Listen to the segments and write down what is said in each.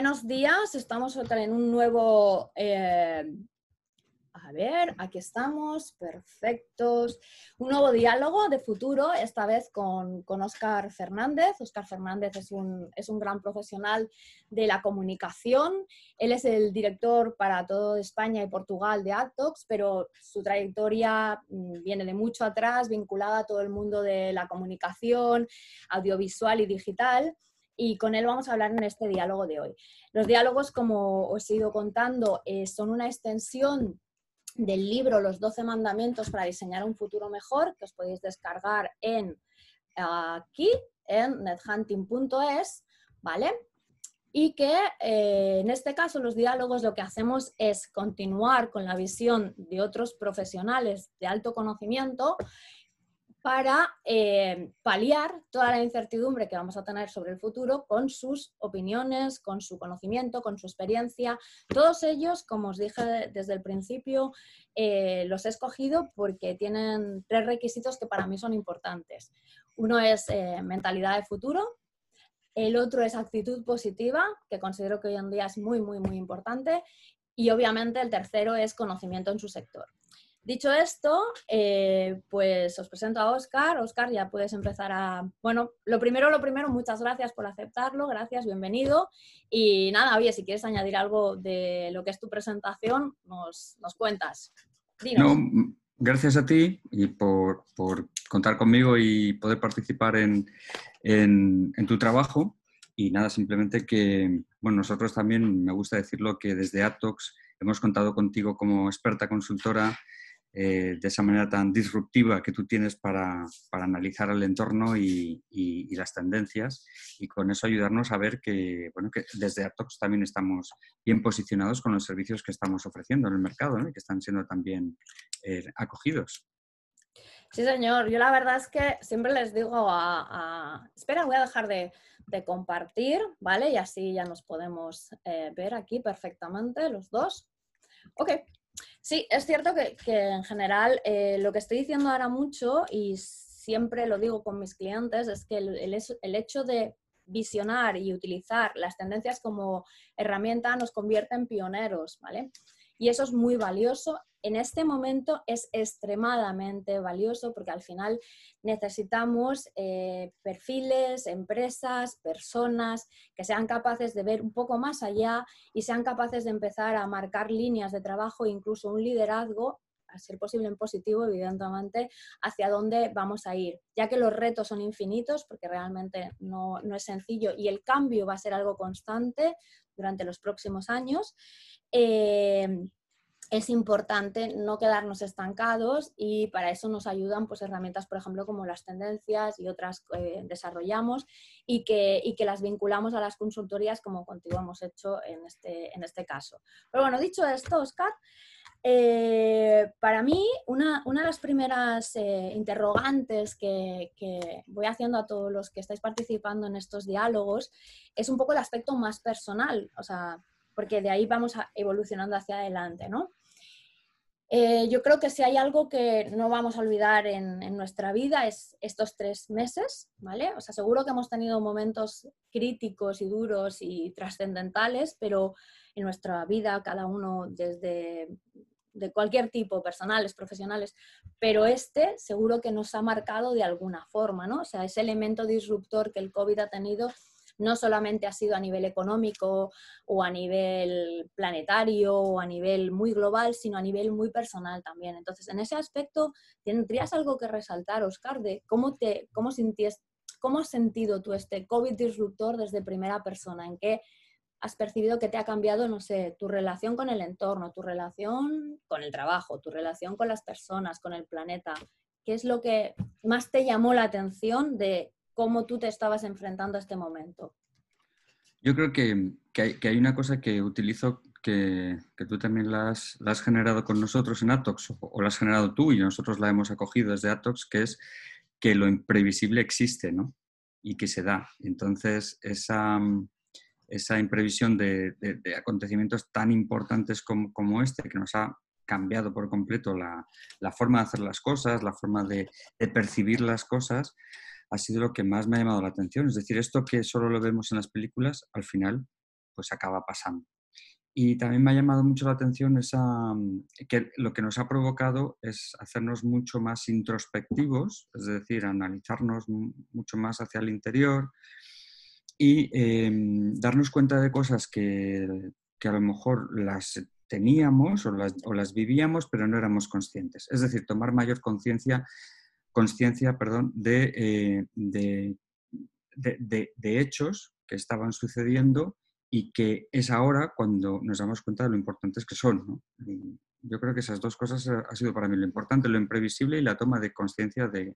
buenos días. Estamos en un nuevo eh, a ver, aquí estamos, perfectos. Un nuevo diálogo de futuro, esta vez con, con Oscar Fernández. Oscar Fernández es un, es un, gran profesional de la comunicación. Él es el director para todo España y Portugal de Adtox, pero su trayectoria mm, viene de mucho atrás, vinculada a todo el mundo de la comunicación, audiovisual y digital y con él vamos a hablar en este diálogo de hoy. Los diálogos, como os he ido contando, eh, son una extensión del libro Los 12 mandamientos para diseñar un futuro mejor, que os podéis descargar en aquí, en nethunting.es, ¿vale? Y que eh, en este caso los diálogos lo que hacemos es continuar con la visión de otros profesionales de alto conocimiento para eh, paliar toda la incertidumbre que vamos a tener sobre el futuro con sus opiniones, con su conocimiento, con su experiencia. Todos ellos, como os dije desde el principio, eh, los he escogido porque tienen tres requisitos que para mí son importantes. Uno es eh, mentalidad de futuro, el otro es actitud positiva, que considero que hoy en día es muy, muy, muy importante, y obviamente el tercero es conocimiento en su sector. Dicho esto, eh, pues os presento a Oscar. Oscar, ya puedes empezar a... Bueno, lo primero, lo primero, muchas gracias por aceptarlo, gracias, bienvenido. Y nada, oye, si quieres añadir algo de lo que es tu presentación, nos, cuentas. No, gracias a ti y por, contar conmigo y poder participar en, en tu trabajo. Y nada, simplemente que, bueno, nosotros también, me gusta decirlo, que desde Atox hemos contado contigo como experta consultora eh, de esa manera tan disruptiva que tú tienes para, analizar el entorno y, las tendencias y con eso ayudarnos a ver que, bueno, que desde Atox también estamos bien posicionados con los servicios que estamos ofreciendo en el mercado y que están siendo también eh, acogidos. Sí, señor. Yo la verdad es que siempre les digo a... Espera, voy a dejar de, compartir, ¿vale? Y así ya nos podemos eh, ver aquí perfectamente los dos. Ok, Sí, es cierto que, en general eh, lo que estoy diciendo ahora mucho y siempre lo digo con mis clientes es que el, hecho de visionar y utilizar las tendencias como herramienta nos convierte en pioneros, ¿vale? Y eso es muy valioso. En este momento es extremadamente valioso porque al final necesitamos eh, perfiles, empresas, personas que sean capaces de ver un poco más allá y sean capaces de empezar a marcar líneas de trabajo e incluso un liderazgo a ser posible en positivo, evidentemente, hacia dónde vamos a ir, ya que los retos son infinitos, porque realmente no, es sencillo y el cambio va a ser algo constante durante los próximos años. Eh, es importante no quedarnos estancados y para eso nos ayudan pues, herramientas, por ejemplo, como las tendencias y otras que desarrollamos y que, que, las vinculamos a las consultorías como contigo hemos hecho en este, en este caso. Pero bueno, dicho esto, Oscar, eh, para mí una, de las primeras eh, interrogantes que, que voy haciendo a todos los que estáis participando en estos diálogos es un poco el aspecto más personal, o sea, porque de ahí vamos evolucionando hacia adelante, ¿no? Eh, yo creo que si hay algo que no vamos a olvidar en, nuestra vida es estos tres meses, ¿vale? O sea, seguro que hemos tenido momentos críticos y duros y trascendentales, pero en nuestra vida, cada uno desde de cualquier tipo, personales, profesionales, pero este seguro que nos ha marcado de alguna forma, ¿no? O sea, ese elemento disruptor que el COVID ha tenido no solamente ha sido a nivel económico o a nivel planetario o a nivel muy global, sino a nivel muy personal también. Entonces, en ese aspecto, ¿tendrías algo que resaltar, Oscar, de cómo, te, cómo, cómo has sentido tú este COVID disruptor desde primera persona? ¿En qué has percibido que te ha cambiado, no sé, tu relación con el entorno, tu relación con el trabajo, tu relación con las personas, con el planeta? ¿Qué es lo que más te llamó la atención de cómo tú te estabas enfrentando a este momento. Yo creo que, hay, una cosa que utilizo que, tú también la has, generado con nosotros en Atox, o, la has generado tú y nosotros la hemos acogido desde Atox, que es que lo imprevisible existe, ¿no? Y que se da. Entonces, esa, esa imprevisión de, acontecimientos tan importantes como, este, que nos ha cambiado por completo la, forma de hacer las cosas, la forma de, de percibir las cosas, ha sido lo que más me ha llamado la atención. Es decir, esto que solo lo vemos en las películas, al final pues acaba pasando. Y también me ha llamado mucho la atención esa, mm, que lo que nos ha provocado es hacernos mucho más introspectivos, es decir, analizarnos mucho más hacia el interior y em, darnos cuenta de cosas que, que, a lo mejor las teníamos o las, o las, vivíamos, pero no éramos conscientes. Es decir, tomar mayor conciencia conciencia perdón, de, eh, de, de, de hechos que estaban sucediendo y que es ahora cuando nos damos cuenta de lo importantes que son. Yo creo que esas dos cosas ha sido para mí lo importante, lo imprevisible y la toma de conciencia de,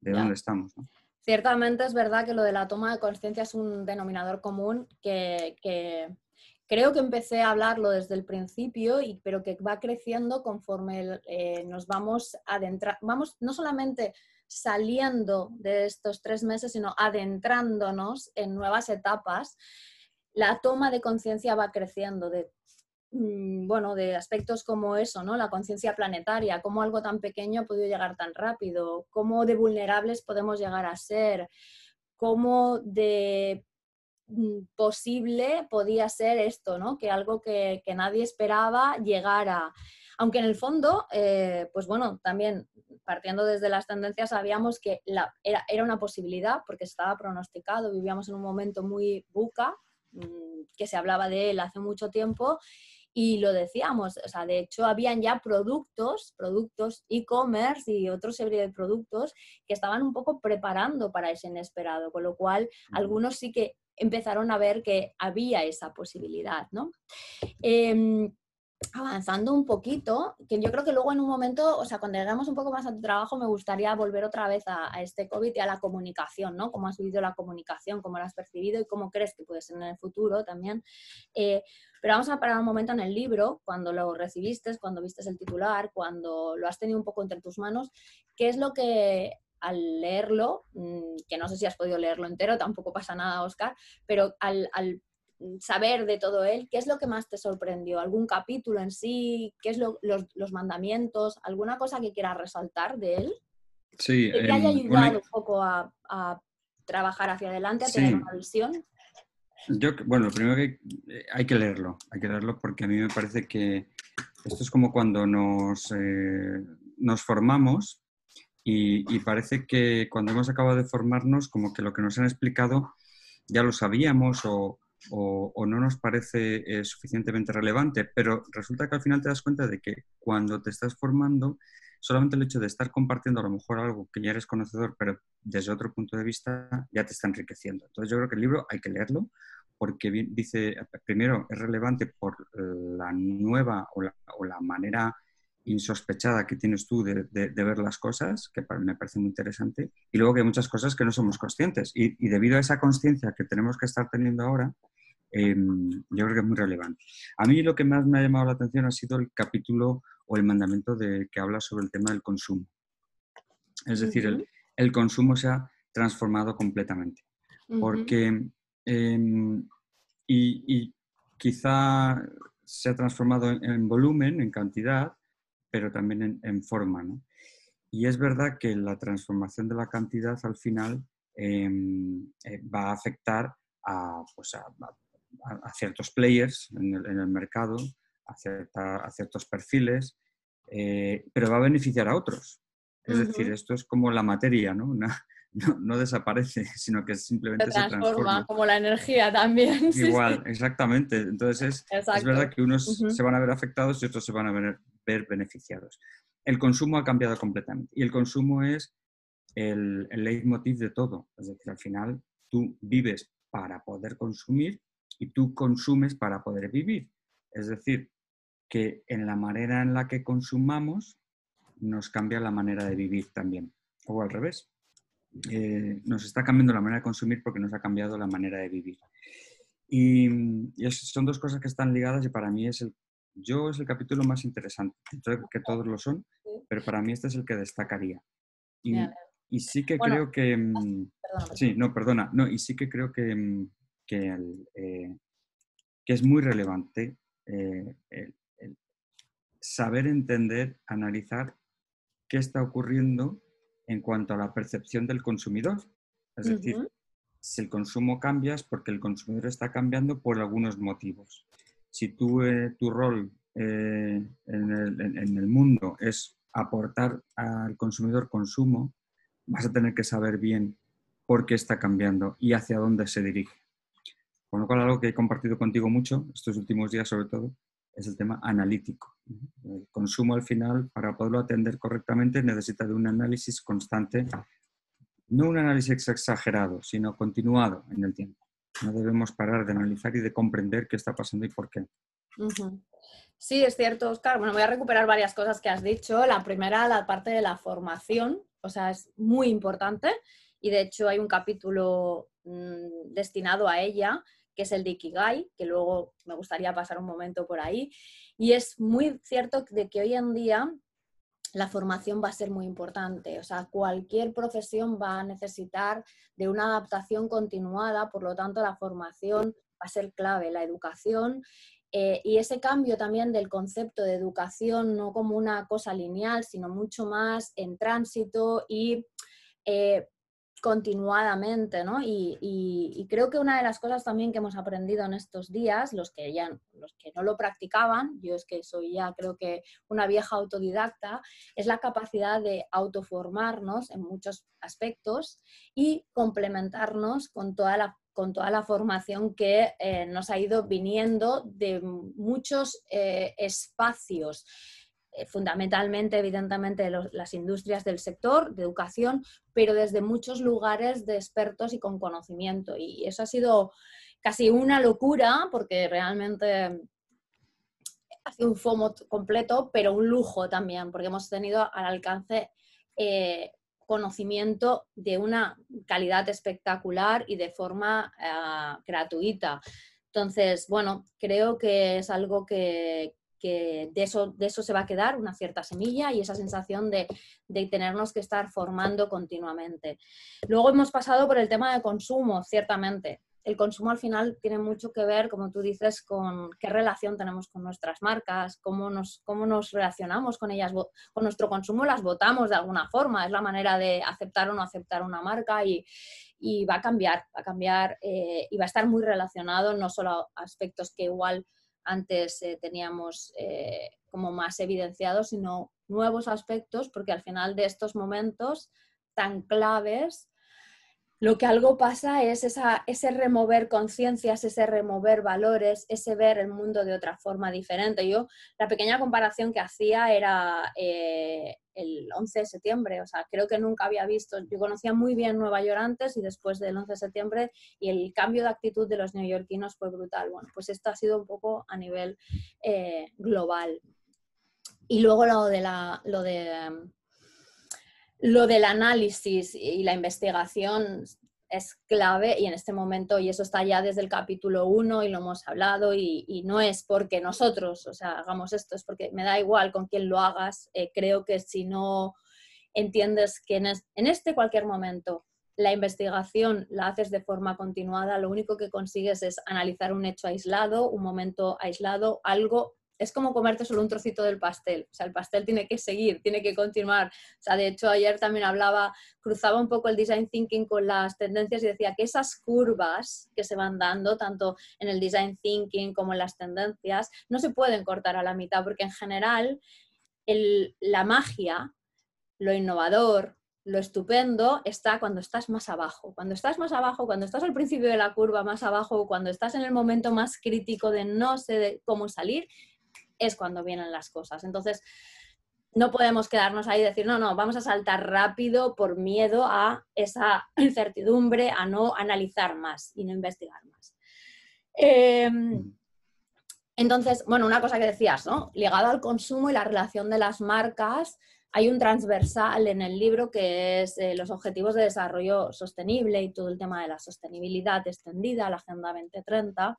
dónde estamos. Ciertamente es verdad que lo de la toma de conciencia es un denominador común que, creo que empecé a hablarlo desde el principio, pero que va creciendo conforme eh, nos vamos adentrar, vamos no solamente saliendo de estos tres meses, sino adentrándonos en nuevas etapas la toma de conciencia va creciendo de, mm, bueno, de aspectos como eso, ¿no? La conciencia planetaria, cómo algo tan pequeño ha podido llegar tan rápido, cómo de vulnerables podemos llegar a ser, cómo de posible podía ser esto, ¿no? Que algo que, nadie esperaba llegara. Aunque en el fondo, eh, pues bueno, también partiendo desde las tendencias sabíamos que la, era, era, una posibilidad porque estaba pronosticado, vivíamos en un momento muy buca, Mm, que se hablaba de él hace mucho tiempo y lo decíamos, o sea, de hecho habían ya productos, productos e-commerce y otros serie de productos que estaban un poco preparando para ese inesperado, con lo cual algunos sí que empezaron a ver que había esa posibilidad, ¿no? Em, avanzando un poquito, que yo creo que luego en un momento, o sea, cuando lleguemos un poco más a tu trabajo, me gustaría volver otra vez a, este COVID y a la comunicación, ¿no? Cómo has vivido la comunicación, cómo la has percibido y cómo crees que puede ser en el futuro también. Eh, pero vamos a parar un momento en el libro, cuando lo recibiste, cuando viste el titular, cuando lo has tenido un poco entre tus manos, ¿qué es lo que al leerlo, mm, que no sé si has podido leerlo entero, tampoco pasa nada, Oscar, pero al, al saber de todo él, ¿qué es lo que más te sorprendió? ¿Algún capítulo en sí? ¿Qué es lo, los, mandamientos? ¿Alguna cosa que quieras resaltar de él? Sí. Que te haya em, ayudado un poco a, trabajar hacia adelante, a tener una visión. Yo, bueno, lo primero que eh, hay que leerlo, hay que leerlo porque a mí me parece que esto es como cuando nos, eh, nos formamos y, parece que cuando hemos acabado de formarnos, como que lo que nos han explicado ya lo sabíamos o, o, no nos parece eh, suficientemente relevante, pero resulta que al final te das cuenta de que cuando te estás formando, solamente el hecho de estar compartiendo a lo mejor algo que ya eres conocedor, pero desde otro punto de vista, ya te está enriqueciendo. Entonces yo creo que el libro hay que leerlo porque dice, primero, es relevante por la nueva o la, manera insospechada que tienes tú de, ver las cosas, que me parece muy interesante, y luego que hay muchas cosas que no somos conscientes. Y, y debido a esa conciencia que tenemos que estar teniendo ahora, Em, yo creo que es muy relevante. A mí lo que más me ha llamado la atención ha sido el capítulo o el mandamiento de, que habla sobre el tema del consumo. Es decir, el, consumo se ha transformado completamente. Porque, em, y, quizá se ha transformado en, volumen, en cantidad, pero también en, forma. Y es verdad que la transformación de la cantidad al final em, eh, va a afectar a, pues a, a, ciertos players en el, mercado, a, ciertos perfiles, eh, pero va a beneficiar a otros. Es decir, esto es como la materia, ¿no? no, desaparece, sino que simplemente se transforma, como la energía también. Igual, exactamente. Entonces es, verdad que unos se van a ver afectados y otros se van a ver, ver, beneficiados. El consumo ha cambiado completamente y el consumo es el, leitmotiv de todo. Es decir, al final tú vives para poder consumir y tú consumes para poder vivir. Es decir, que en la manera en la que consumamos nos cambia la manera de vivir también. O al revés. Eh, nos está cambiando la manera de consumir porque nos ha cambiado la manera de vivir. Y, son dos cosas que están ligadas y para mí es el, yo es el capítulo más interesante. Creo que todos lo son, pero para mí este es el que destacaría. Y, sí que creo que... Mm, sí, no, perdona. No, y sí que creo que, mm, eh, que, es muy relevante eh, saber entender, analizar qué está ocurriendo en cuanto a la percepción del consumidor. Es decir, si el consumo cambia es porque el consumidor está cambiando por algunos motivos. Si tu rol eh, en, el, en, el, mundo es aportar al consumidor consumo, vas a tener que saber bien por qué está cambiando y hacia dónde se dirige. Con lo cual, algo que he compartido contigo mucho estos últimos días, sobre todo, es el tema analítico. El consumo al final, para poderlo atender correctamente, necesita de un análisis constante, no un análisis exagerado, sino continuado en el tiempo. No debemos parar de analizar y de comprender qué está pasando y por qué. Sí, es cierto, Oscar. Bueno, voy a recuperar varias cosas que has dicho. La primera, la parte de la formación, o sea, es muy importante y de hecho hay un capítulo mmm, destinado a ella que es el de Ikigai, que luego me gustaría pasar un momento por ahí. Y es muy cierto de que hoy en día la formación va a ser muy importante. O sea, cualquier profesión va a necesitar de una adaptación continuada, por lo tanto la formación va a ser clave, la educación. Eh, y ese cambio también del concepto de educación, no como una cosa lineal, sino mucho más en tránsito y eh, continuadamente, ¿no? Y, creo que una de las cosas también que hemos aprendido en estos días, los que ya los que no lo practicaban, yo es que soy ya creo que una vieja autodidacta, es la capacidad de autoformarnos en muchos aspectos y complementarnos con toda la con toda la formación que eh, nos ha ido viniendo de muchos eh, espacios. Eh, fundamentalmente, evidentemente, las industrias del sector de educación, pero desde muchos lugares de expertos y con conocimiento. Y eso ha sido casi una locura, porque realmente ha sido un FOMO completo, pero un lujo también, porque hemos tenido al alcance eh, conocimiento de una calidad espectacular y de forma gratuita. Entonces, bueno, creo que es algo que, que de eso, de eso se va a quedar una cierta semilla y esa sensación de, de, tenernos que estar formando continuamente. Luego hemos pasado por el tema de consumo, ciertamente. El consumo al final tiene mucho que ver, como tú dices, con qué relación tenemos con nuestras marcas, cómo nos, cómo nos relacionamos con ellas, con nuestro consumo las votamos de alguna forma, es la manera de aceptar o no aceptar una marca y, y va a cambiar, va a cambiar eh, y va a estar muy relacionado no solo a aspectos que igual antes eh, teníamos eh, como más evidenciados, sino nuevos aspectos, porque al final de estos momentos tan claves lo que algo pasa es ese remover conciencias, ese remover valores, ese ver el mundo de otra forma diferente. Yo, la pequeña comparación que hacía era eh, el 11 de septiembre, o sea, creo que nunca había visto, yo conocía muy bien Nueva York antes y después del 11 de septiembre y el cambio de actitud de los neoyorquinos fue brutal. Bueno, pues esto ha sido un poco a nivel eh, global. Y luego lo de la, lo de lo del análisis y la investigación es clave y en este momento, y eso está ya desde el capítulo 1 y lo hemos hablado, y, no es porque nosotros, o sea, hagamos esto, es porque me da igual con quién lo hagas, eh, creo que si no entiendes que en, en este cualquier momento la investigación la haces de forma continuada, lo único que consigues es analizar un hecho aislado, un momento aislado, algo es como comerte solo un trocito del pastel. O sea, el pastel tiene que seguir, tiene que continuar. O sea, de hecho, ayer también hablaba, cruzaba un poco el design thinking con las tendencias y decía que esas curvas que se van dando, tanto en el design thinking como en las tendencias, no se pueden cortar a la mitad, porque en general la magia, lo innovador, lo estupendo está cuando estás más abajo. Cuando estás más abajo, cuando estás al principio de la curva más abajo, cuando estás en el momento más crítico de no sé cómo salir, es cuando vienen las cosas. Entonces, no podemos quedarnos ahí y decir, no, no, vamos a saltar rápido por miedo a esa incertidumbre, a no analizar más y no investigar más. Em, entonces, bueno, una cosa que decías, ¿no? Ligado al consumo y la relación de las marcas, hay un transversal en el libro que es eh, los objetivos de desarrollo sostenible y todo el tema de la sostenibilidad extendida, la Agenda 2030.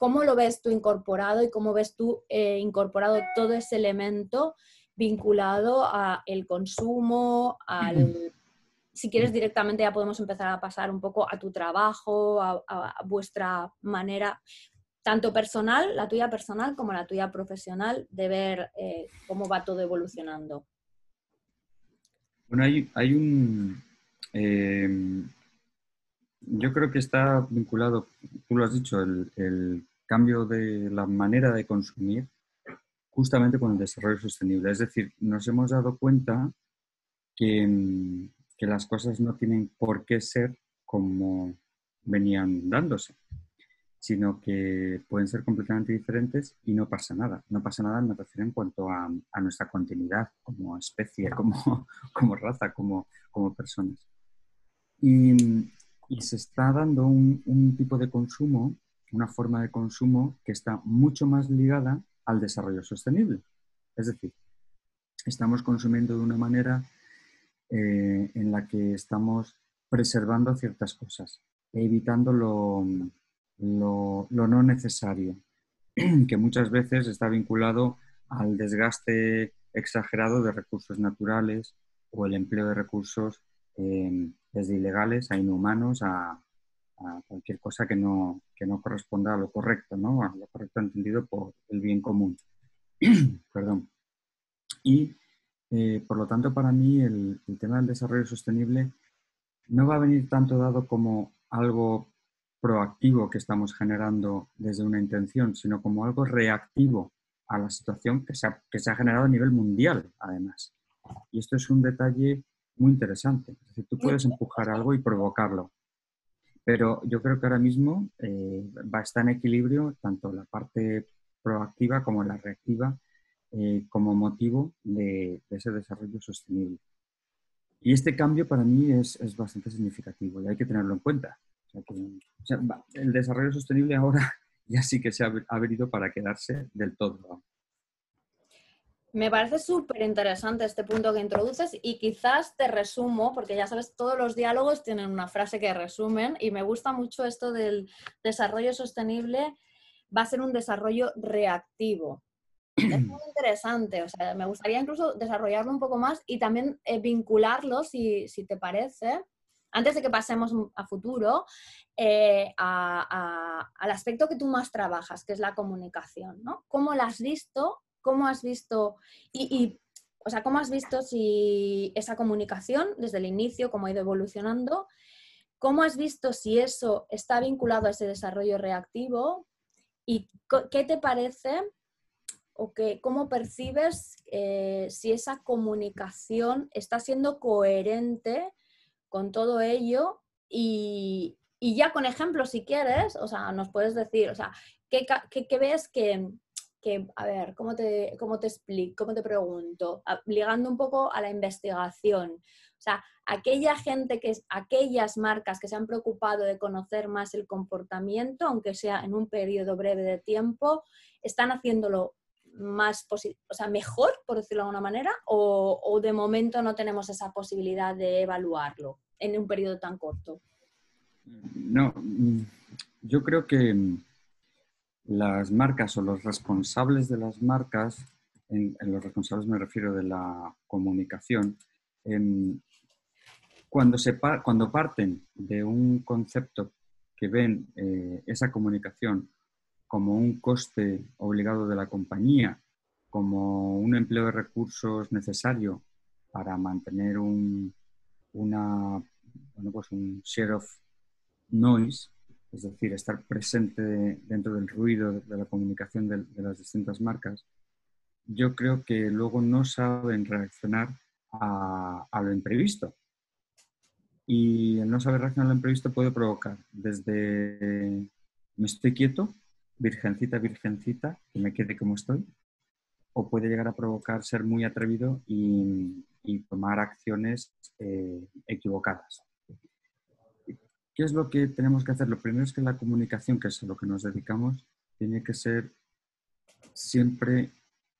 ¿Cómo lo ves tú incorporado y cómo ves tú eh, incorporado todo ese elemento vinculado al consumo, al... Si quieres directamente ya podemos empezar a pasar un poco a tu trabajo, a, vuestra manera, tanto personal, la tuya personal como la tuya profesional, de ver eh, cómo va todo evolucionando. Bueno, hay, un... Eh, yo creo que está vinculado, tú lo has dicho, el, cambio de la manera de consumir justamente con el desarrollo sostenible. Es decir, nos hemos dado cuenta que, que las cosas no tienen por qué ser como venían dándose sino que pueden ser completamente diferentes y no pasa nada. No pasa nada, me refiero en cuanto a, nuestra continuidad como especie, como, como raza, como, como personas. Y, se está dando un, un, tipo de consumo, una forma de consumo que está mucho más ligada al desarrollo sostenible. Es decir, estamos consumiendo de una manera eh, en la que estamos preservando ciertas cosas, evitando lo, lo, no necesario, que muchas veces está vinculado al desgaste exagerado de recursos naturales o el empleo de recursos em, desde ilegales a inhumanos a, cualquier cosa que no, no corresponda a lo correcto, ¿no? a lo correcto entendido por el bien común. Perdón. Y eh, por lo tanto, para mí el, el tema del desarrollo sostenible no va a venir tanto dado como algo proactivo que estamos generando desde una intención, sino como algo reactivo a la situación que se ha, que se ha generado a nivel mundial, además. Y esto es un detalle muy interesante. Es decir, tú puedes empujar algo y provocarlo. Pero yo creo que ahora mismo eh, va a estar en equilibrio tanto la parte proactiva como la reactiva eh, como motivo de, ese desarrollo sostenible. Y este cambio para mí es, es bastante significativo y hay que tenerlo en cuenta el desarrollo sostenible ahora ya sí que se ha, venido para quedarse del todo. Me parece súper interesante este punto que introduces y quizás te resumo, porque ya sabes, todos los diálogos tienen una frase que resumen y me gusta mucho esto del desarrollo sostenible, va a ser un desarrollo reactivo. Es muy interesante, o sea, me gustaría incluso desarrollarlo un poco más y también eh, vincularlo, si, si te parece, antes de que pasemos a futuro, eh, al aspecto que tú más trabajas, que es la comunicación, ¿no? ¿Cómo la has visto? ¿Cómo has visto? Y, o sea, ¿cómo has visto si esa comunicación desde el inicio, cómo ha ido evolucionando? ¿Cómo has visto si eso está vinculado a ese desarrollo reactivo? ¿Y qué te parece o que, cómo percibes eh, si esa comunicación está siendo coherente con todo ello y, ya con ejemplos, si quieres, o sea, nos puedes decir, o sea, ¿qué, ves que, a ver, ¿cómo te, cómo te explico, cómo te pregunto? Ligando un poco a la investigación. O sea, aquella gente que es, aquellas marcas que se han preocupado de conocer más el comportamiento, aunque sea en un periodo breve de tiempo, están haciéndolo más o sea, mejor, por decirlo de alguna manera, o, de momento no tenemos esa posibilidad de evaluarlo en un periodo tan corto? No, yo creo que las marcas o los responsables de las marcas, en, los responsables me refiero de la comunicación, cuando, se, cuando parten de un concepto que ven eh, esa comunicación como un coste obligado de la compañía, como un empleo de recursos necesario para mantener un, una, pues un share of noise, es decir, estar presente dentro del ruido de la comunicación de, las distintas marcas, yo creo que luego no saben reaccionar a, lo imprevisto. Y el no saber reaccionar a lo imprevisto puede provocar desde me estoy quieto virgencita, virgencita, que me quede como estoy, o puede llegar a provocar ser muy atrevido y, tomar acciones eh, equivocadas. ¿Qué es lo que tenemos que hacer? Lo primero es que la comunicación, que es a lo que nos dedicamos, tiene que ser siempre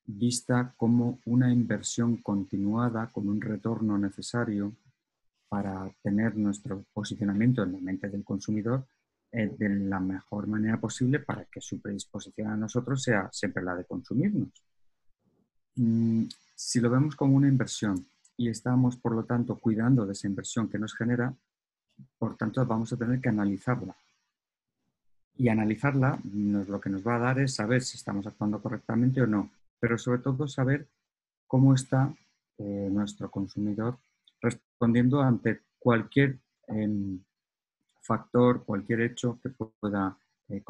vista como una inversión continuada, con un retorno necesario para tener nuestro posicionamiento en la mente del consumidor eh, de la mejor manera posible para que su predisposición a nosotros sea siempre la de consumirnos. Mm, si lo vemos como una inversión y estamos, por lo tanto, cuidando de esa inversión que nos genera, por tanto, vamos a tener que analizarla. Y analizarla nos, lo que nos va a dar es saber si estamos actuando correctamente o no, pero sobre todo saber cómo está eh, nuestro consumidor respondiendo ante cualquier em, factor, cualquier hecho que pueda eh.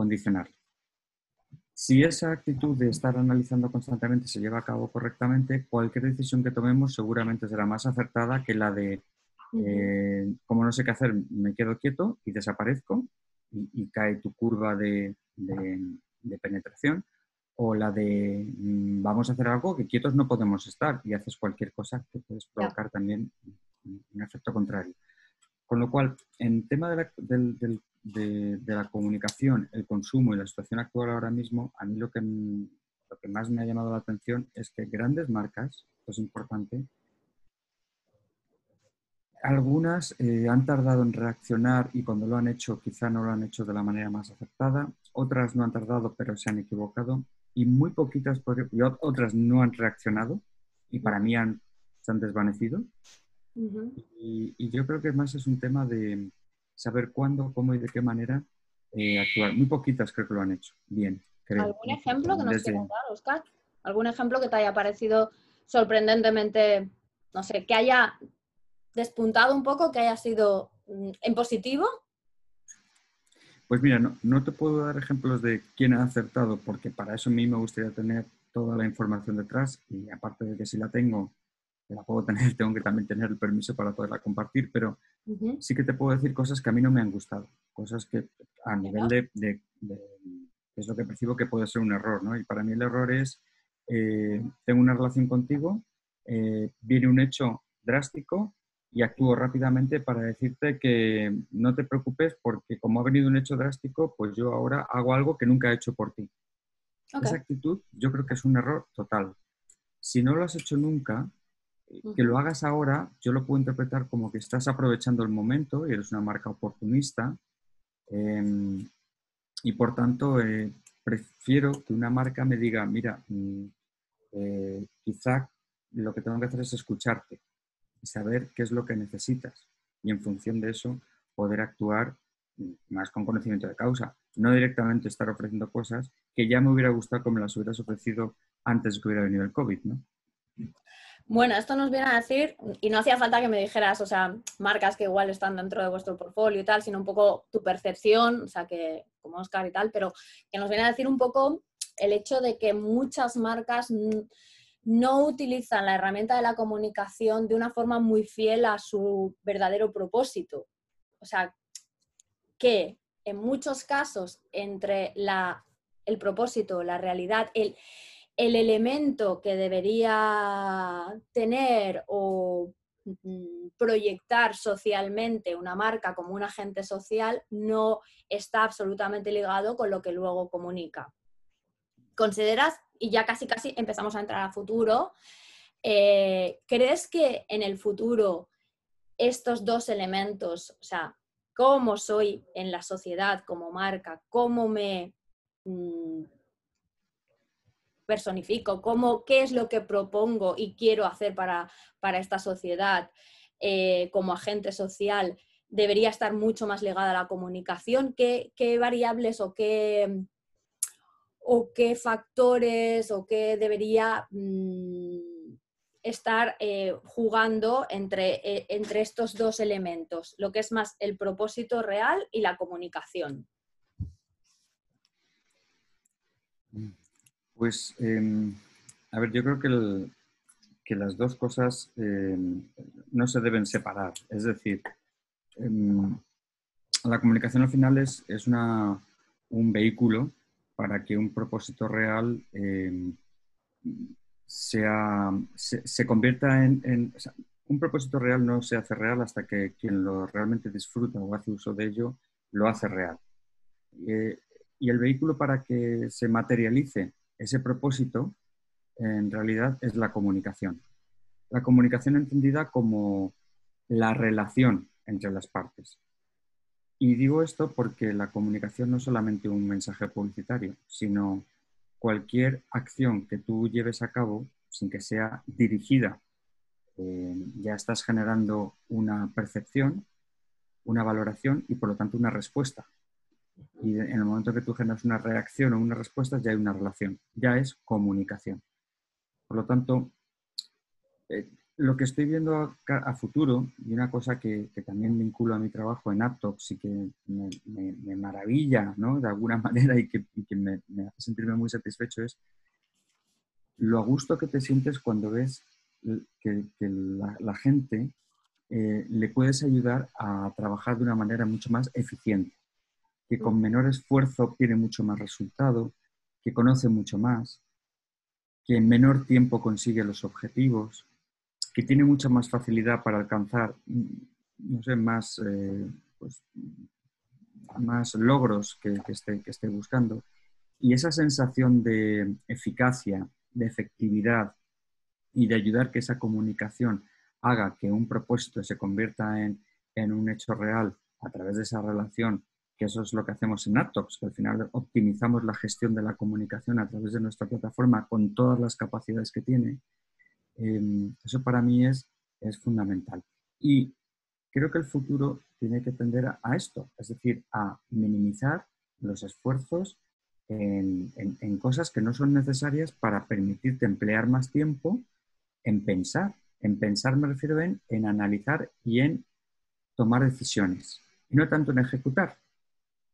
Si esa actitud de estar analizando constantemente se lleva a cabo correctamente, cualquier decisión que tomemos seguramente será más acertada que la de, eh, como no sé qué hacer, me quedo quieto y desaparezco y, cae tu curva de, penetración, o la de mm, vamos a hacer algo que quietos no podemos estar y haces cualquier cosa que puedes provocar también un efecto contrario. Con lo cual, en tema de la, comunicación, el consumo y la situación actual ahora mismo, a mí lo que, lo que más me ha llamado la atención es que grandes marcas, esto es importante, algunas eh, han tardado en reaccionar y cuando lo han hecho quizá no lo han hecho de la manera más acertada, otras no han tardado pero se han equivocado y muy poquitas, y otras no han reaccionado y para mí han, se han desvanecido y, yo creo que más es un tema de saber cuándo, cómo y de qué manera eh, actuar. Muy poquitas creo que lo han hecho bien. ¿Algún ejemplo que nos quieras dar, Oscar? ¿Algún ejemplo que te haya parecido sorprendentemente, no sé, que haya despuntado un poco, que haya sido mm, en positivo? Pues mira, no, no, te puedo dar ejemplos de quién ha acertado, porque para eso a mí me gustaría tener toda la información detrás y aparte de que si la tengo, la puedo tener, tengo que también tener el permiso para poderla compartir, pero sí que te puedo decir cosas que a mí no me han gustado, cosas que a nivel de, es lo que percibo que puede ser un error, ¿no? Y para mí el error es, eh, tengo una relación contigo, eh, viene un hecho drástico y actúo rápidamente para decirte que no te preocupes porque como ha venido un hecho drástico, pues yo ahora hago algo que nunca he hecho por ti. Esa actitud yo creo que es un error total. Si no lo has hecho nunca, que lo hagas ahora, yo lo puedo interpretar como que estás aprovechando el momento y eres una marca oportunista. Em, y por tanto, eh, prefiero que una marca me diga, mira, mm, eh, quizá lo que tengo que hacer es escucharte y saber qué es lo que necesitas. Y en función de eso, poder actuar más con conocimiento de causa. No directamente estar ofreciendo cosas que ya me hubiera gustado como las hubieras ofrecido antes de que hubiera venido el COVID, ¿no? Bueno, esto nos viene a decir, y no hacía falta que me dijeras, o sea, marcas que igual están dentro de vuestro portfolio y tal, sino un poco tu percepción, o sea, que como Oscar y tal, pero que nos viene a decir un poco el hecho de que muchas marcas no utilizan la herramienta de la comunicación de una forma muy fiel a su verdadero propósito. O sea, que en muchos casos entre la, el propósito, la realidad, el, el elemento que debería tener o mm, proyectar socialmente una marca como un agente social no está absolutamente ligado con lo que luego comunica. ¿Consideras, y ya casi casi empezamos a entrar a futuro, eh, ¿crees que en el futuro estos dos elementos, o sea, cómo soy en la sociedad como marca, cómo me... Mm, personifico, cómo, qué es lo que propongo y quiero hacer para, esta sociedad eh, como agente social, debería estar mucho más ligada a la comunicación. ¿Qué, variables o qué, o qué factores o qué debería mm, estar eh, jugando entre, eh, entre estos dos elementos, lo que es más el propósito real y la comunicación? Mm. Pues, em, a ver, yo creo que, que las dos cosas em, no se deben separar. Es decir, em, la comunicación al final es, es una, un vehículo para que un propósito real sea, se, convierta en... un propósito real no se hace real hasta que quien lo realmente disfruta o hace uso de ello lo hace real. Eh, y el vehículo para que se materialice ese propósito en realidad es la comunicación. La comunicación entendida como la relación entre las partes. Y digo esto porque la comunicación no es solamente un mensaje publicitario, sino cualquier acción que tú lleves a cabo sin que sea dirigida, eh, ya estás generando una percepción, una valoración y por lo tanto una respuesta y en el momento que tú generas una reacción o una respuesta, ya hay una relación, ya es comunicación. Por lo tanto, eh, lo que estoy viendo a, futuro, y una cosa que, también vinculo a mi trabajo en Aptox y que me, maravilla ¿no? de alguna manera y que, me, hace sentirme muy satisfecho es lo a gusto que te sientes cuando ves que, la, gente eh, le puedes ayudar a trabajar de una manera mucho más eficiente, que con menor esfuerzo obtiene mucho más resultado, que conoce mucho más, que en menor tiempo consigue los objetivos, que tiene mucha más facilidad para alcanzar, no sé, más, eh, pues, más logros que, esté, que esté buscando. Y esa sensación de eficacia, de efectividad y de ayudar que esa comunicación haga que un propósito se convierta en, en un hecho real a través de esa relación, que eso es lo que hacemos en Aptox, que al final optimizamos la gestión de la comunicación a través de nuestra plataforma con todas las capacidades que tiene, em, eso para mí es, es fundamental. Y creo que el futuro tiene que tender a, esto, es decir, a minimizar los esfuerzos en, en, cosas que no son necesarias para permitirte emplear más tiempo en pensar en pensar me refiero en, en analizar y en tomar decisiones, y no tanto en ejecutar.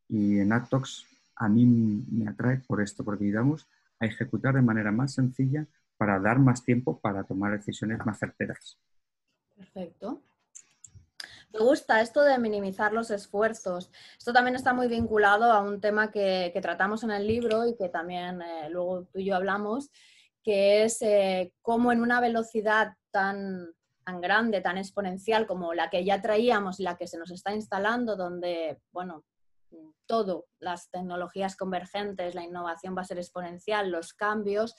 Y en Actox a mí me atrae por esto, porque ayudamos a ejecutar de manera más sencilla para dar más tiempo para tomar decisiones más certeras. Perfecto. Me gusta esto de minimizar los esfuerzos. Esto también está muy vinculado a un tema que, tratamos en el libro y que también eh, luego tú y yo hablamos, que es eh, cómo en una velocidad tan, tan grande, tan exponencial como la que ya traíamos y la que se nos está instalando, donde, bueno, todo, las tecnologías convergentes, la innovación va a ser exponencial, los cambios,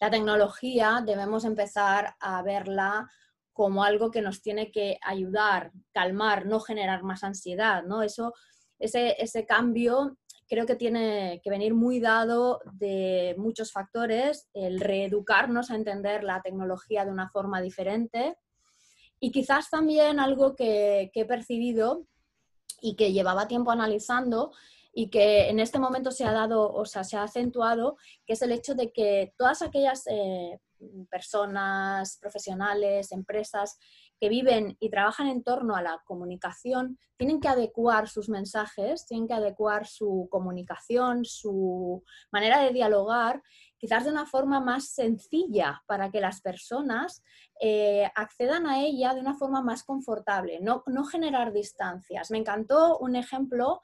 la tecnología debemos empezar a verla como algo que nos tiene que ayudar, calmar, no generar más ansiedad, ¿no? Eso, ese, ese cambio creo que tiene que venir muy dado de muchos factores, el reeducarnos a entender la tecnología de una forma diferente y quizás también algo que, he percibido y que llevaba tiempo analizando y que en este momento se ha dado, o sea, se ha acentuado, que es el hecho de que todas aquellas eh, personas, profesionales, empresas que viven y trabajan en torno a la comunicación tienen que adecuar sus mensajes, tienen que adecuar su comunicación, su manera de dialogar, quizás de una forma más sencilla para que las personas eh, accedan a ella de una forma más confortable, no, generar distancias. Me encantó un ejemplo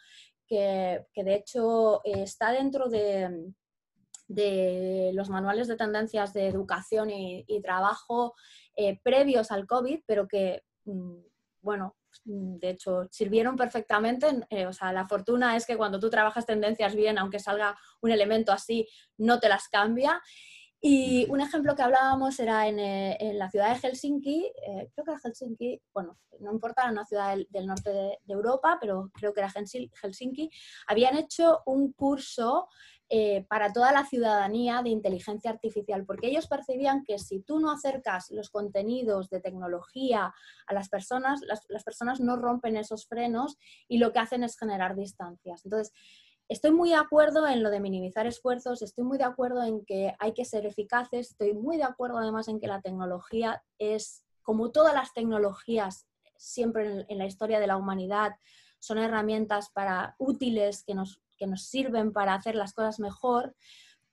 que, de hecho eh, está dentro de, de los manuales de tendencias de educación y, trabajo eh, previos al COVID, pero que, mm, bueno, mm, de hecho, sirvieron perfectamente. Eh, o sea, la fortuna es que cuando tú trabajas tendencias bien, aunque salga un elemento así, no te las cambia. Y un ejemplo que hablábamos era en, eh, la ciudad de Helsinki, creo que era Helsinki, bueno, no importa, era una ciudad del, norte de, de, Europa, pero creo que era Helsinki, habían hecho un curso eh, para toda la ciudadanía de inteligencia artificial, porque ellos percibían que si tú no acercas los contenidos de tecnología a las personas, las, personas no rompen esos frenos y lo que hacen es generar distancias. Entonces, Estoy muy de acuerdo en lo de minimizar esfuerzos, estoy muy de acuerdo en que hay que ser eficaces, estoy muy de acuerdo además en que la tecnología es, como todas las tecnologías siempre en, la historia de la humanidad, son herramientas para útiles que nos que nos sirven para hacer las cosas mejor,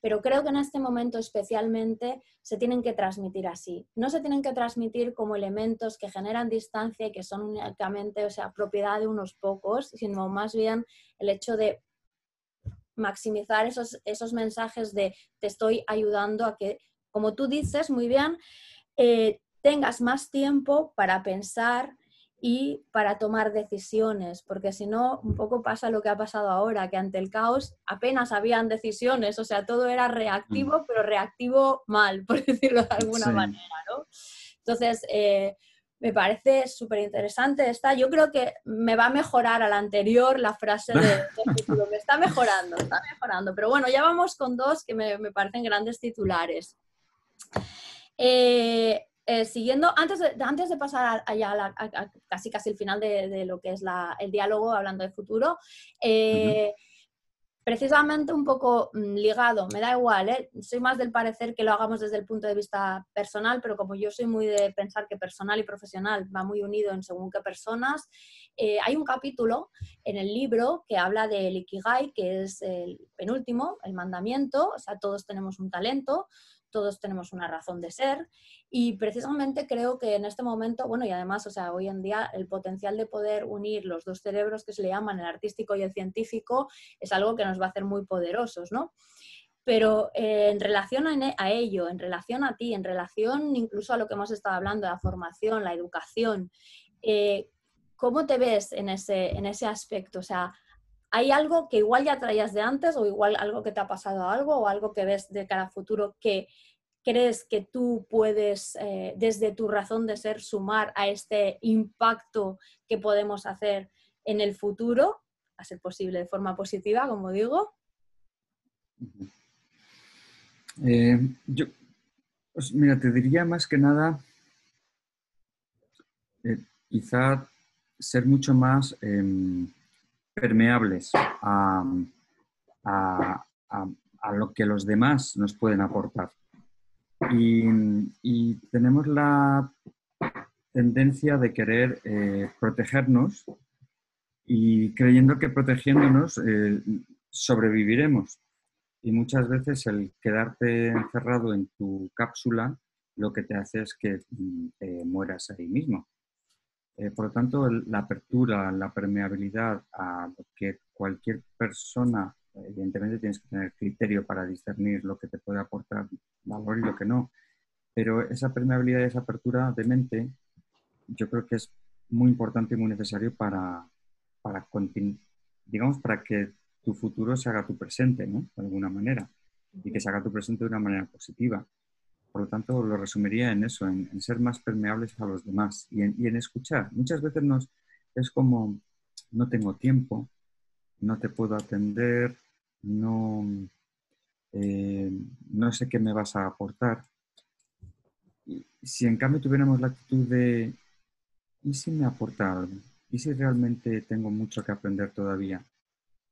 pero creo que en este momento especialmente se tienen que transmitir así. No se tienen que transmitir como elementos que generan distancia y que son únicamente, o sea, propiedad de unos pocos, sino más bien el hecho de maximizar esos, esos mensajes de te estoy ayudando a que, como tú dices muy bien, eh, tengas más tiempo para pensar, y para tomar decisiones, porque si no, un poco pasa lo que ha pasado ahora, que ante el caos apenas habían decisiones, o sea, todo era reactivo, mm. pero reactivo mal, por decirlo de alguna manera, ¿no? Entonces, eh, me parece súper interesante esta. Yo creo que me va a mejorar a la anterior la frase de, de título, me está mejorando, está mejorando, pero bueno, ya vamos con dos que me, me parecen grandes titulares. Eh, eh, siguiendo, antes de, antes de pasar allá a, casi casi el final de, lo que es el diálogo hablando de futuro, eh, precisamente un poco mm, ligado, me da igual, ¿eh? soy más del parecer que lo hagamos desde el punto de vista personal, pero como yo soy muy de pensar que personal y profesional va muy unido en según qué personas, eh, hay un capítulo en el libro que habla del Ikigai, que es el penúltimo, el mandamiento, o sea, todos tenemos un talento, todos tenemos una razón de ser y precisamente creo que en este momento, bueno, y además, o sea, hoy en día el potencial de poder unir los dos cerebros que se le llaman el artístico y el científico es algo que nos va a hacer muy poderosos, ¿no? Pero eh, en relación a, ello, en relación a ti, en relación incluso a lo que hemos estado hablando, la formación, la educación, eh, ¿cómo te ves en ese, en ese aspecto? O sea, ¿hay algo que igual ya traías de antes o igual algo que te ha pasado algo o algo que ves de cara a futuro que crees que tú puedes, eh, desde tu razón de ser, sumar a este impacto que podemos hacer en el futuro, a ser posible de forma positiva, como digo? Eh, yo, pues mira, te diría más que nada, eh, quizá ser mucho más em, permeables a, a, lo que los demás nos pueden aportar. Y, tenemos la tendencia de querer eh, protegernos y creyendo que protegiéndonos eh, sobreviviremos. Y muchas veces el quedarte encerrado en tu cápsula lo que te hace es que mm, te mueras ahí mismo. Eh, por lo tanto, la apertura, la permeabilidad a que cualquier persona Evidentemente tienes que tener criterio para discernir lo que te puede aportar valor y lo que no. Pero esa permeabilidad y esa apertura de mente yo creo que es muy importante y muy necesario para, para digamos, para que tu futuro se haga tu presente, ¿no? De alguna manera. Y que se haga tu presente de una manera positiva. Por lo tanto, lo resumiría en eso, en, ser más permeables a los demás y en, escuchar. Muchas veces nos, es como, no tengo tiempo, no te puedo atender, no, eh, no sé qué me vas a aportar. Si en cambio tuviéramos la actitud de, ¿y si me aporta algo? ¿Y si realmente tengo mucho que aprender todavía?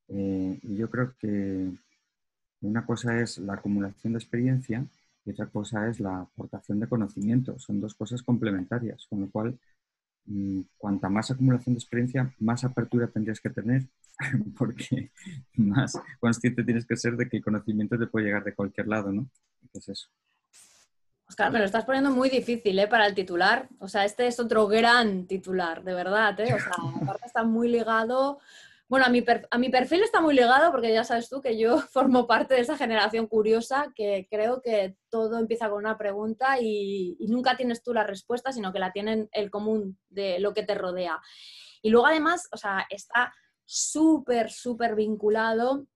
Eh, y yo creo que una cosa es la acumulación de experiencia y otra cosa es la aportación de conocimiento. Son dos cosas complementarias, con lo cual, mm, cuanta más acumulación de experiencia, más apertura tendrías que tener porque más consciente tienes que ser de que el conocimiento te puede llegar de cualquier lado, ¿no? Entonces eso. Oscar, me lo estás poniendo muy difícil ¿eh? para el titular. O sea, este es otro gran titular, de verdad. ¿eh? O sea, aparte está muy ligado. Bueno, a mi, a mi perfil está muy ligado porque ya sabes tú que yo formo parte de esa generación curiosa que creo que todo empieza con una pregunta y, y nunca tienes tú la respuesta, sino que la tienen el común de lo que te rodea. Y luego además, o sea, está súper, súper vinculado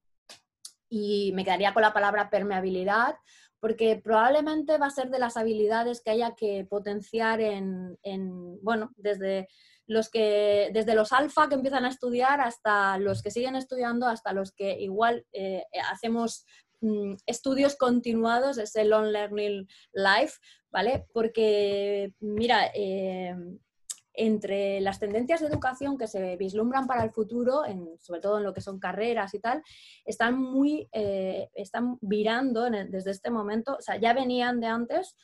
y me quedaría con la palabra permeabilidad, porque probablemente va a ser de las habilidades que haya que potenciar en, bueno, desde los que, desde los alfa que empiezan a estudiar hasta los que siguen estudiando, hasta los que igual eh, hacemos mm, estudios continuados, ese long learning life, ¿vale? Porque, mira, eh, entre las tendencias de educación que se vislumbran para el futuro, sobre todo en lo que son carreras y tal, están muy, eh, están virando desde este momento, o sea, ya venían de antes,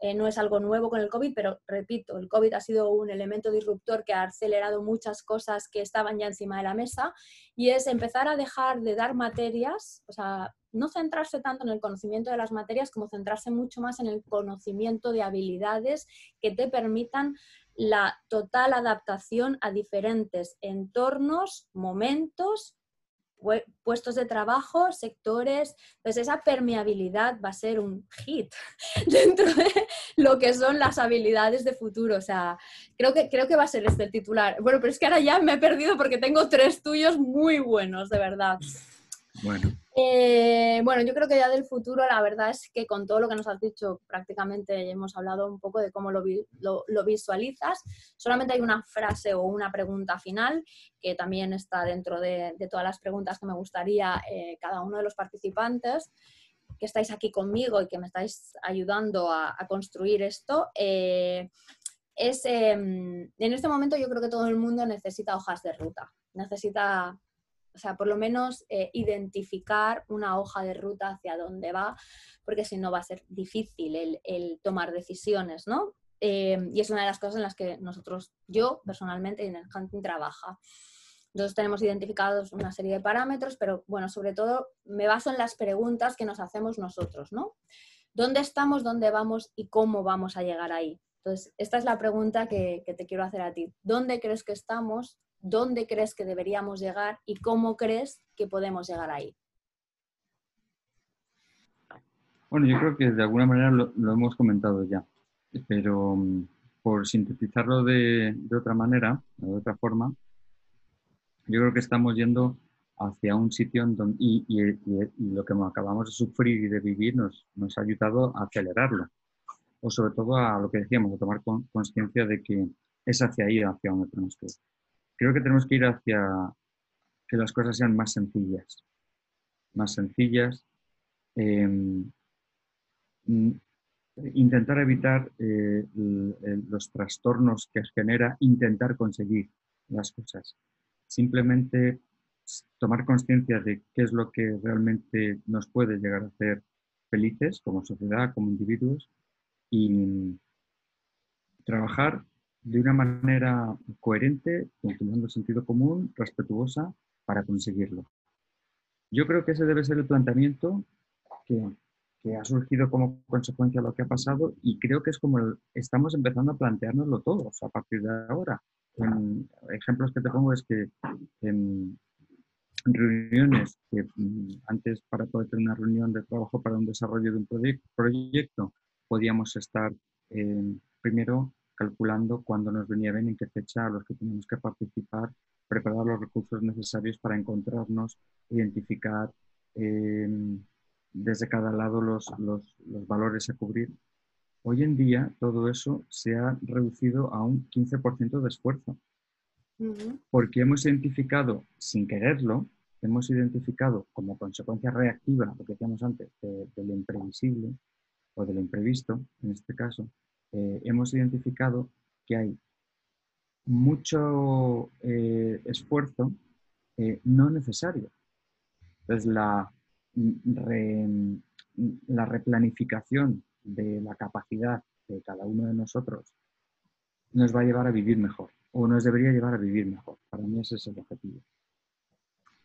eh, no es algo nuevo con el COVID, pero repito, el COVID ha sido un elemento disruptor que ha acelerado muchas cosas que estaban ya encima de la mesa y es empezar a dejar de dar materias, o sea, no centrarse tanto en el conocimiento de las materias como centrarse mucho más en el conocimiento de habilidades que te permitan la total adaptación a diferentes entornos, momentos, puestos de trabajo, sectores. Entonces, esa permeabilidad va a ser un hit dentro de lo que son las habilidades de futuro. O sea, creo que, creo que va a ser este el titular. Bueno, pero es que ahora ya me he perdido porque tengo tres tuyos muy buenos, de verdad. Bueno. Eh, bueno, yo creo que ya del futuro, la verdad es que con todo lo que nos has dicho, prácticamente hemos hablado un poco de cómo lo, visualizas. Solamente hay una frase o una pregunta final que también está dentro de, todas las preguntas que me gustaría eh, cada uno de los participantes que estáis aquí conmigo y que me estáis ayudando a, construir esto. Eh, es, em, en este momento yo creo que todo el mundo necesita hojas de ruta, necesita o sea, por lo menos eh, identificar una hoja de ruta hacia dónde va, porque si no va a ser difícil el, tomar decisiones, ¿no? Eh, y es una de las cosas en las que nosotros, yo personalmente, en el Hunting trabaja. Nosotros tenemos identificados una serie de parámetros, pero bueno, sobre todo me baso en las preguntas que nos hacemos nosotros, ¿no? ¿Dónde estamos, dónde vamos y cómo vamos a llegar ahí? Entonces, esta es la pregunta que, te quiero hacer a ti. ¿Dónde crees que estamos? ¿Dónde crees que deberíamos llegar? ¿Y cómo crees que podemos llegar ahí? Bueno, yo creo que de alguna manera lo, hemos comentado ya, pero mm, por sintetizarlo de, otra manera, de otra forma, yo creo que estamos yendo hacia un sitio donde, y, lo que acabamos de sufrir y de vivir nos, nos ha ayudado a acelerarlo o sobre todo a lo que decíamos, a tomar conciencia de que es hacia ahí hacia donde tenemos que ir. Creo que tenemos que ir hacia que las cosas sean más sencillas, más sencillas, em, mm, intentar evitar eh, los trastornos que genera intentar conseguir las cosas. Simplemente tomar conciencia de qué es lo que realmente nos puede llegar a hacer felices como sociedad, como individuos, y trabajar de una manera coherente, utilizando sentido común, respetuosa, para conseguirlo. Yo creo que ese debe ser el planteamiento que, que ha surgido como consecuencia de lo que ha pasado y creo que es como estamos empezando a planteárnoslo todos a partir de ahora. En, ejemplos que te pongo es que en reuniones que mm, antes para poder tener una reunión de trabajo para un desarrollo de un proyecto podíamos estar eh, primero calculando cuándo nos venía bien, en qué fecha, a los que teníamos que participar, preparar los recursos necesarios para encontrarnos, identificar eh, desde cada lado los, los, valores a cubrir. Hoy en día todo eso se ha reducido a un 15% de esfuerzo, porque hemos identificado, sin quererlo, hemos identificado como consecuencia reactiva, lo que decíamos antes, de, de lo imprevisible, o del imprevisto, en este caso, eh, hemos identificado que hay mucho eh, esfuerzo eh, no necesario. Entonces, la, la replanificación de la capacidad de cada uno de nosotros nos va a llevar a vivir mejor o nos debería llevar a vivir mejor. Para mí ese es el objetivo.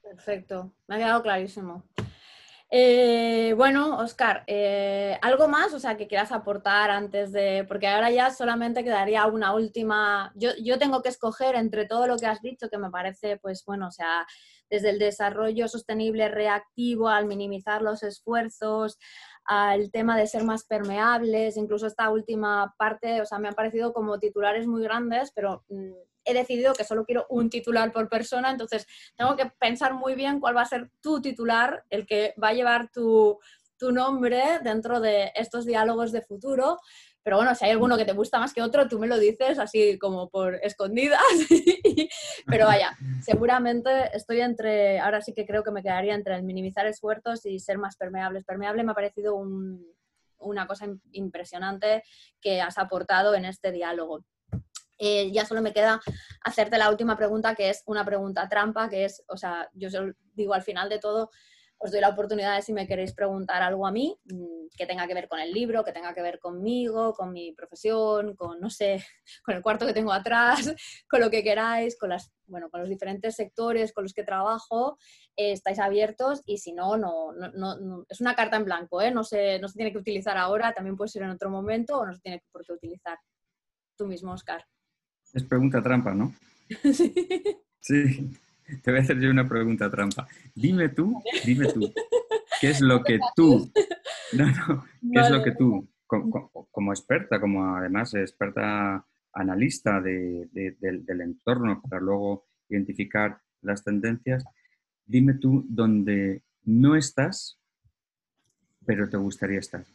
Perfecto, me ha quedado clarísimo. Eh, bueno, Oscar, eh, ¿algo más? O sea, que quieras aportar antes de. Porque ahora ya solamente quedaría una última. Yo, yo, tengo que escoger entre todo lo que has dicho, que me parece, pues bueno, o sea, desde el desarrollo sostenible reactivo, al minimizar los esfuerzos, al tema de ser más permeables, incluso esta última parte, o sea, me han parecido como titulares muy grandes, pero. Mm, he decidido que solo quiero un titular por persona, entonces tengo que pensar muy bien cuál va a ser tu titular, el que va a llevar tu, nombre dentro de estos diálogos de futuro. Pero bueno, si hay alguno que te gusta más que otro, tú me lo dices así como por escondidas. Pero vaya, seguramente estoy entre, ahora sí que creo que me quedaría entre el minimizar esfuerzos y ser más permeables. Permeable me ha parecido una cosa impresionante que has aportado en este diálogo. Eh, ya solo me queda hacerte la última pregunta, que es una pregunta trampa, que es, o sea, yo digo al final de todo, os doy la oportunidad de si me queréis preguntar algo a mí mm, que tenga que ver con el libro, que tenga que ver conmigo, con mi profesión, con, no sé, con el cuarto que tengo atrás, con lo que queráis, con, las, bueno, con los diferentes sectores con los que trabajo, eh, estáis abiertos y si no, no, no, es una carta en blanco, ¿eh? no, se, no se tiene que utilizar ahora, también puede ser en otro momento o no se tiene por qué utilizar. Tú mismo, Oscar. Es pregunta trampa, ¿no? Sí. Sí. Te voy a hacer yo una pregunta trampa. Dime tú, dime tú, ¿qué es lo que tú, no, no, qué es lo que tú, como, experta, como además experta analista del, del entorno para luego identificar las tendencias, dime tú dónde no estás, pero te gustaría estar.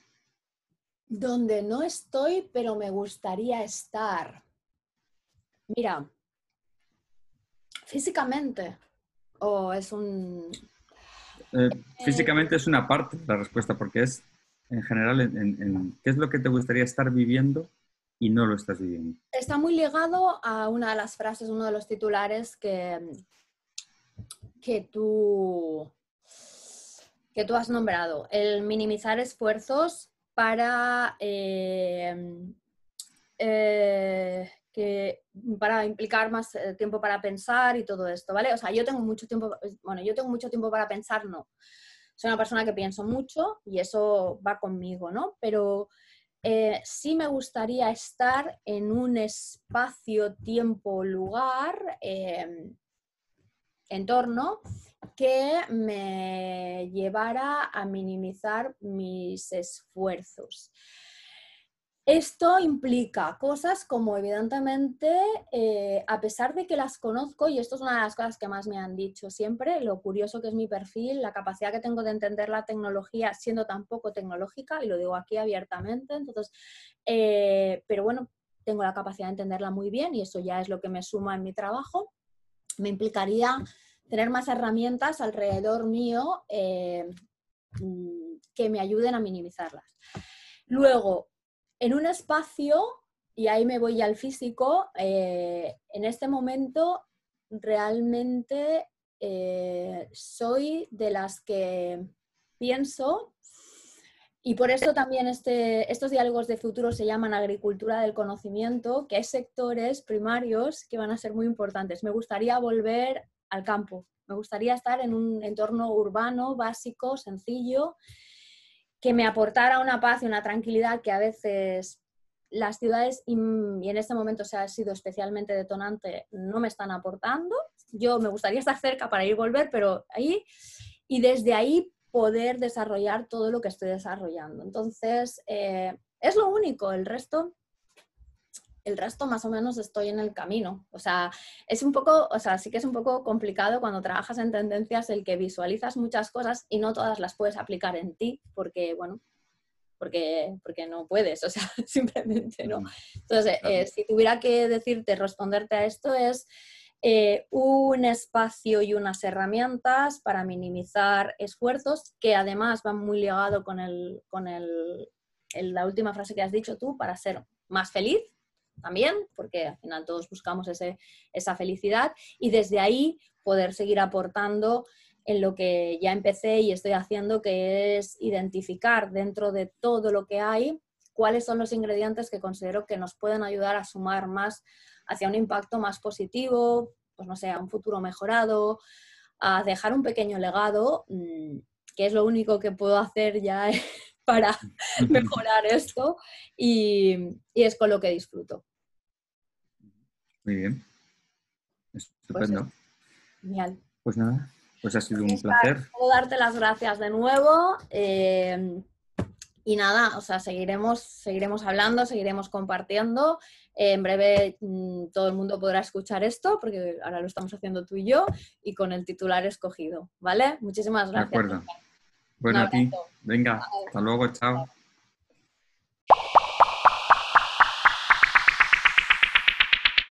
Donde no estoy, pero me gustaría estar. Mira, físicamente, o es un... Eh, físicamente es una parte de la respuesta, porque es en general, en, ¿qué es lo que te gustaría estar viviendo y no lo estás viviendo? Está muy ligado a una de las frases, uno de los titulares que, que tú, que tú has nombrado, el minimizar esfuerzos para, eh, eh, para implicar más eh, tiempo para pensar y todo esto, ¿vale? O sea, yo tengo mucho tiempo, bueno, yo tengo mucho tiempo para pensar, no. Soy una persona que pienso mucho y eso va conmigo, ¿no? Pero sí me gustaría estar en un espacio, tiempo, lugar, entorno que me llevara a minimizar mis esfuerzos. Esto implica cosas como evidentemente, eh, a pesar de que las conozco, y esto es una de las cosas que más me han dicho siempre, lo curioso que es mi perfil, la capacidad que tengo de entender la tecnología siendo tan poco tecnológica, y lo digo aquí abiertamente, entonces, eh, pero bueno, tengo la capacidad de entenderla muy bien y eso ya es lo que me suma en mi trabajo. Me implicaría tener más herramientas alrededor mío eh, mm, que me ayuden a minimizarlas. Luego, en un espacio, y ahí me voy al físico, eh, en este momento realmente eh, soy de las que pienso y por eso también este, estos diálogos de futuro se llaman agricultura del conocimiento, que hay sectores primarios que van a ser muy importantes. Me gustaría volver al campo. Me gustaría estar en un entorno urbano, básico, sencillo, que me aportara una paz y una tranquilidad que a veces las ciudades, y en este momento se ha sido especialmente detonante, no me están aportando. Yo me gustaría estar cerca para ir y volver, pero ahí, y desde ahí poder desarrollar todo lo que estoy desarrollando. Entonces, eh, es lo único, el resto el resto más o menos estoy en el camino. O sea, es un poco, o sea, sí que es un poco complicado cuando trabajas en tendencias el que visualizas muchas cosas y no todas las puedes aplicar en ti, porque, bueno, porque, porque no puedes, o sea, simplemente no. Entonces, eh, si tuviera que decirte, responderte a esto es eh, un espacio y unas herramientas para minimizar esfuerzos que además van muy ligado con, el, con el, la última frase que has dicho tú, para ser más feliz, también, porque al final todos buscamos esa felicidad y desde ahí poder seguir aportando en lo que ya empecé y estoy haciendo, que es identificar dentro de todo lo que hay cuáles son los ingredientes que considero que nos pueden ayudar a sumar más hacia un impacto más positivo, pues no sé, a un futuro mejorado, a dejar un pequeño legado, mm, que es lo único que puedo hacer ya para mejorar esto y, es con lo que disfruto. Muy bien. Estupendo. Pues, genial. Pues nada, pues ha sido un placer. Puedo darte las gracias de nuevo. Eh, y nada, o sea, seguiremos, seguiremos hablando, seguiremos compartiendo. en breve mm, todo el mundo podrá escuchar esto, porque ahora lo estamos haciendo tú y yo, y con el titular escogido, ¿vale? Muchísimas gracias. De acuerdo. Bueno, a ti. Venga, hasta luego, chao.